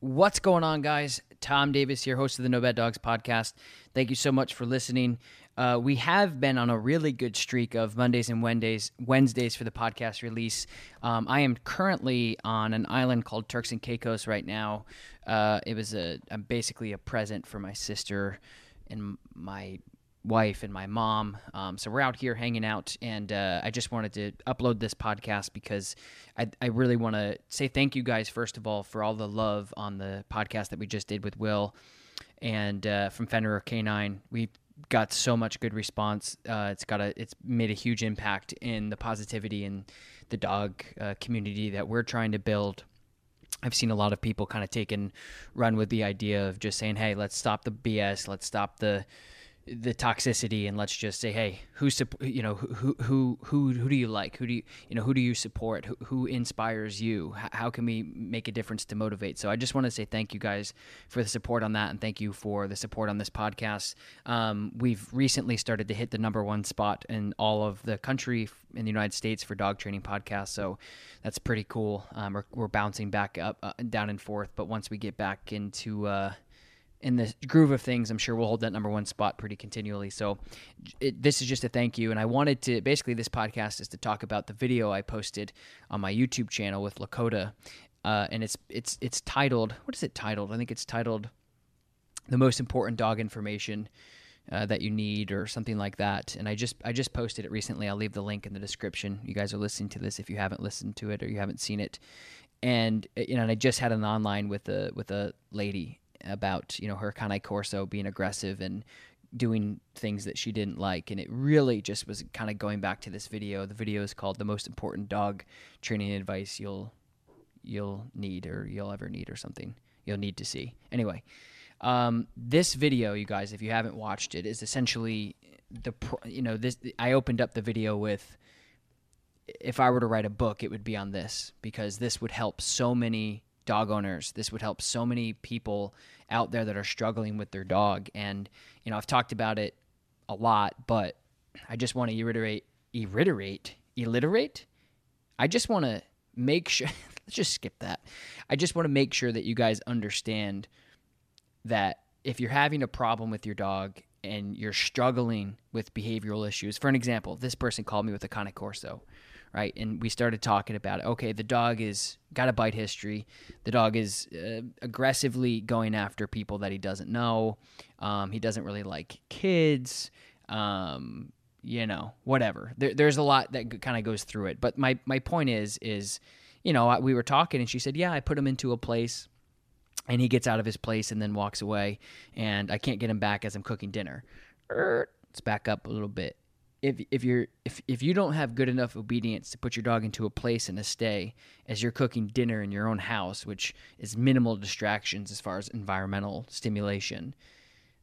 What's going on, guys? Tom Davis here, host of the No Bad Dogs podcast. Thank you so much for listening. Uh, we have been on a really good streak of Mondays and Wednesdays, Wednesdays for the podcast release. Um, I am currently on an island called Turks and Caicos right now. Uh, it was a, a basically a present for my sister and my wife and my mom. Um, so we're out here hanging out, and uh, I just wanted to upload this podcast because I, I really want to say thank you guys first of all for all the love on the podcast that we just did with Will and uh, from Fenrir Canine. We got so much good response. Uh, it's got a it's made a huge impact in the positivity and the dog uh, community that we're trying to build. I've seen a lot of people kind of take and run with the idea of just saying, "Hey, let's stop the BS. Let's stop the the toxicity and let's just say hey who's you know who who who who do you like? Who do you you know who do you support? Who, who inspires you? How can we make a difference to motivate? So i just want to say thank you guys for the support on that and thank you for the support on this podcast. Um, we've recently started to hit the number one spot in all of the country in the united states for dog training podcasts. So that's pretty cool. Um, we're, we're bouncing back up uh, down and forth. But once we get back into uh, in the groove of things, I'm sure we'll hold that number one spot pretty continually. So, it, this is just a thank you. And I wanted to basically, this podcast is to talk about the video I posted on my YouTube channel with Lakota. Uh, and it's it's it's titled what is it titled? I think it's titled "The Most Important Dog Information uh, That You Need" or something like that. And I just I just posted it recently. I'll leave the link in the description. You guys are listening to this if you haven't listened to it or you haven't seen it. And you know, and I just had an online with a with a lady about you know her Cane Corso being aggressive and doing things that she didn't like. And it really just was kind of going back to this video. The video is called the most important dog training advice you'll you'll need or you'll ever need or something. You'll need to see. Anyway um, this video you guys if you haven't watched it is essentially the you know this i opened up the video with if i were to write a book it would be on this because this would help so many dog owners. This would help so many people out there that are struggling with their dog. And, you know, I've talked about it a lot, but I just want to reiterate, reiterate, illiterate. I just want to make sure, let's just skip that. I just want to make sure that you guys understand that if you're having a problem with your dog and you're struggling with behavioral issues, for an example, this person called me with a Cane Corso right? And we started talking about it. Okay, the dog is got a bite history. The dog is uh, aggressively going after people that he doesn't know. Um, he doesn't really like kids. Um, you know, whatever. There, there's a lot that kind of goes through it. But my my point is is you know we were talking and she said, yeah, I put him into a place. And he gets out of his place and then walks away, and I can't get him back as I'm cooking dinner. Let's back up a little bit if if you're if if you don't have good enough obedience to put your dog into a place and a stay as you're cooking dinner in your own house, which is minimal distractions as far as environmental stimulation,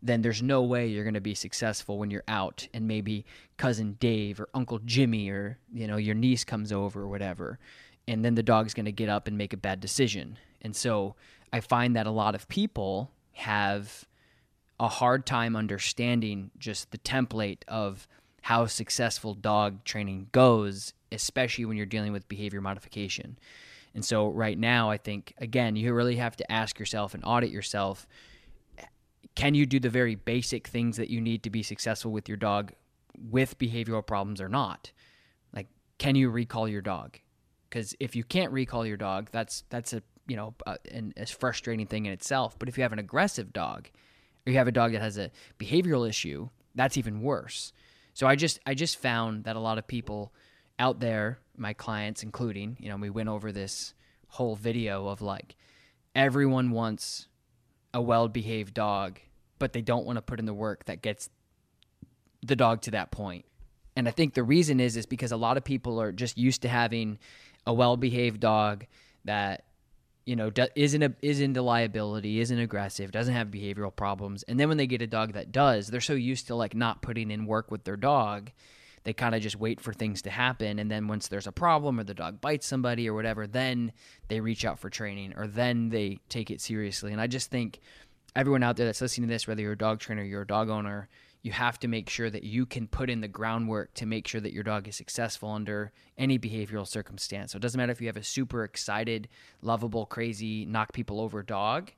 then there's no way you're going to be successful when you're out and maybe cousin Dave or Uncle Jimmy or you know your niece comes over or whatever, and then the dog's going to get up and make a bad decision. And so I find that a lot of people have a hard time understanding just the template of how successful dog training goes, especially when you're dealing with behavior modification. And so, right now, I think, again, you really have to ask yourself and audit yourself can you do the very basic things that you need to be successful with your dog with behavioral problems or not? Like, can you recall your dog? Because if you can't recall your dog, that's that's a you know a, an, a frustrating thing in itself. But if you have an aggressive dog, or you have a dog that has a behavioral issue, that's even worse. So I just I just found that a lot of people out there, my clients including, you know, we went over this whole video of like everyone wants a well-behaved dog, but they don't want to put in the work that gets the dog to that point. And I think the reason is is because a lot of people are just used to having a well-behaved dog that you know, isn't a, is into liability, isn't aggressive, doesn't have behavioral problems, and then when they get a dog that does, they're so used to like not putting in work with their dog, they kind of just wait for things to happen, and then once there's a problem or the dog bites somebody or whatever, then they reach out for training or then they take it seriously. And I just think everyone out there that's listening to this, whether you're a dog trainer, you're a dog owner, you have to make sure that you can put in the groundwork to make sure that your dog is successful under any behavioral circumstance. So it doesn't matter if you have a super excited, lovable, crazy, knock people over dog,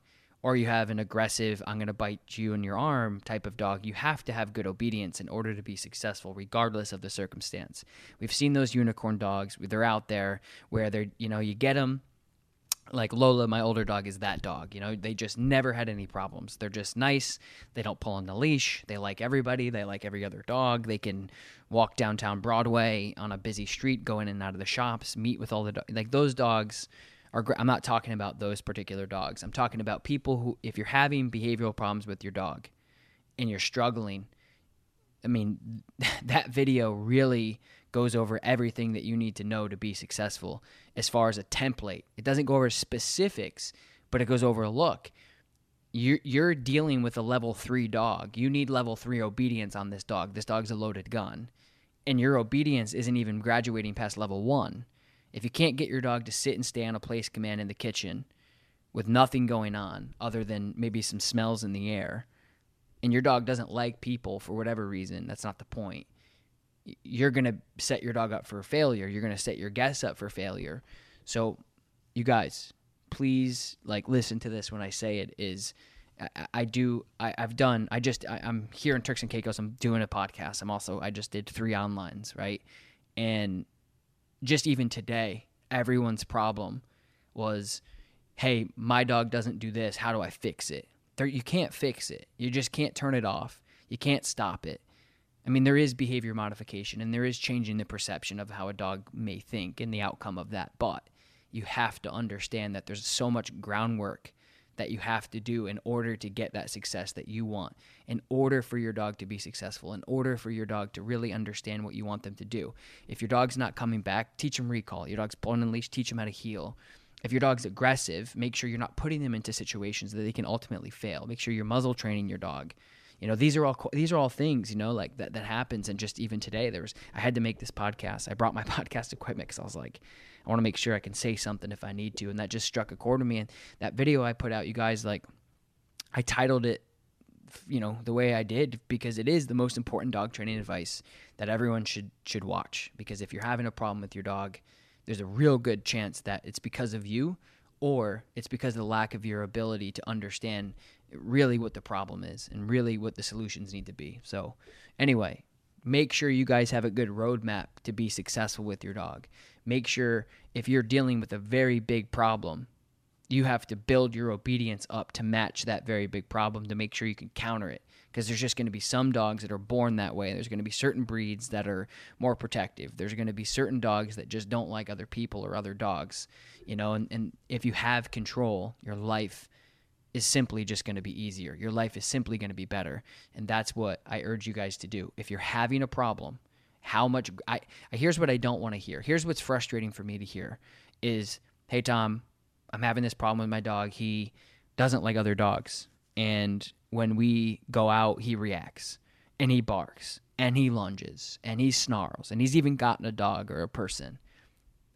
or you have an aggressive, I'm going to bite you in your arm type of dog. You have to have good obedience in order to be successful, regardless of the circumstance. We've seen those unicorn dogs, they're out there where they're, you know, you get them like Lola, my older dog, is that dog. You know, they just never had any problems. They're just nice. They don't pull on the leash. They like everybody. They like every other dog. They can walk downtown Broadway on a busy street, go in and out of the shops, meet with all the dogs. Like those dogs are. I'm not talking about those particular dogs. I'm talking about people who, if you're having behavioral problems with your dog, and you're struggling, I mean, that video really goes over everything that you need to know to be successful as far as a template. It doesn't go over specifics, but it goes over a look. You're, you're dealing with a level three dog. You need level three obedience on this dog. This dog's a loaded gun. And your obedience isn't even graduating past level one. If you can't get your dog to sit and stay on a place command in the kitchen with nothing going on other than maybe some smells in the air, and your dog doesn't like people for whatever reason, that's not the point you're going to set your dog up for failure. You're going to set your guests up for failure. So, you guys, please like listen to this when I say it is I, I do I, have done I just I, am here in Turks and Caicos. I'm doing a podcast. I'm also I just did three onlines, right? And just even today, everyone's problem was, hey, my dog doesn't do this. How do I fix it? There, you can't fix it. You just can't turn it off. You can't stop it. I mean, there is behavior modification and there is changing the perception of how a dog may think and the outcome of that. But you have to understand that there's so much groundwork that you have to do in order to get that success that you want, in order for your dog to be successful, in order for your dog to really understand what you want them to do. If your dog's not coming back, teach them recall. Your dog's pulling and leash, teach them how to heel. If your dog's aggressive, make sure you're not putting them into situations that they can ultimately fail. Make sure you're muzzle training your dog. You know these are all these are all things you know like that that happens. And just even today there was i had to make this podcast. I brought my podcast equipment because i was like i want to make sure i can say something if i need to. And that just struck a chord with me. And that video i put out you guys like i titled it you know the way i did because it is the most important dog training advice that everyone should should watch. Because if you're having a problem with your dog there's a real good chance that it's because of you or it's because of the lack of your ability to understand really what the problem is and really what the solutions need to be. So, anyway, make sure you guys have a good roadmap to be successful with your dog. Make sure if you're dealing with a very big problem, you have to build your obedience up to match that very big problem to make sure you can counter it. Because there's just going to be some dogs that are born that way. There's going to be certain breeds that are more protective. There's going to be certain dogs that just don't like other people or other dogs, you know. And, and if you have control, your life is simply just going to be easier. Your life is simply going to be better. And that's what I urge you guys to do. If you're having a problem, how much I, here's what I don't want to hear. Here's what's frustrating for me to hear is, "Hey Tom, I'm having this problem with my dog. He doesn't like other dogs. And when we go out, he reacts and he barks and he lunges and he snarls and he's even gotten a dog or a person."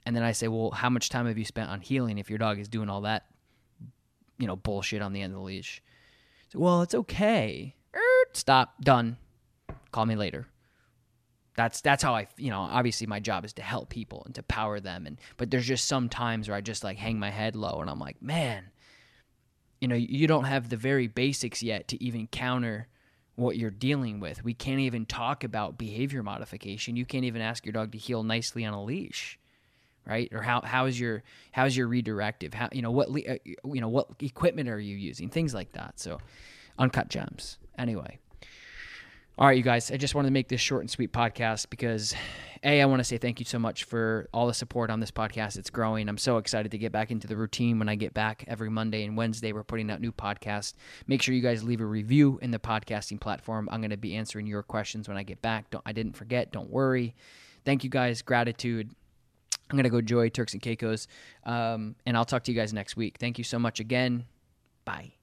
And then I say, "Well, how much time have you spent on heeling if your dog is doing all that you know, bullshit on the end of the leash. So, well, it's okay. Stop. Done. Call me later. That's that's how I you know obviously my job is to help people and to power them and but there's just some times where I just like hang my head low and I'm like man you know you don't have the very basics yet to even counter what you're dealing with. We can't even talk about behavior modification. You can't even ask your dog to heel nicely on a leash right? Or how how is your how's your redirective? How you know what uh, you know what equipment are you using? Things like that. So, uncut gems. Anyway, all right, you guys. I just wanted to make this short and sweet podcast because, a, I want to say thank you so much for all the support on this podcast. It's growing. I'm so excited to get back into the routine when I get back every Monday and Wednesday. We're putting out new podcasts. Make sure you guys leave a review in the podcasting platform. I'm going to be answering your questions when I get back. Don't I didn't forget. Don't worry. Thank you guys. Gratitude I'm gonna go enjoy Turks and Caicos, um, and I'll talk to you guys next week. Thank you so much again. Bye.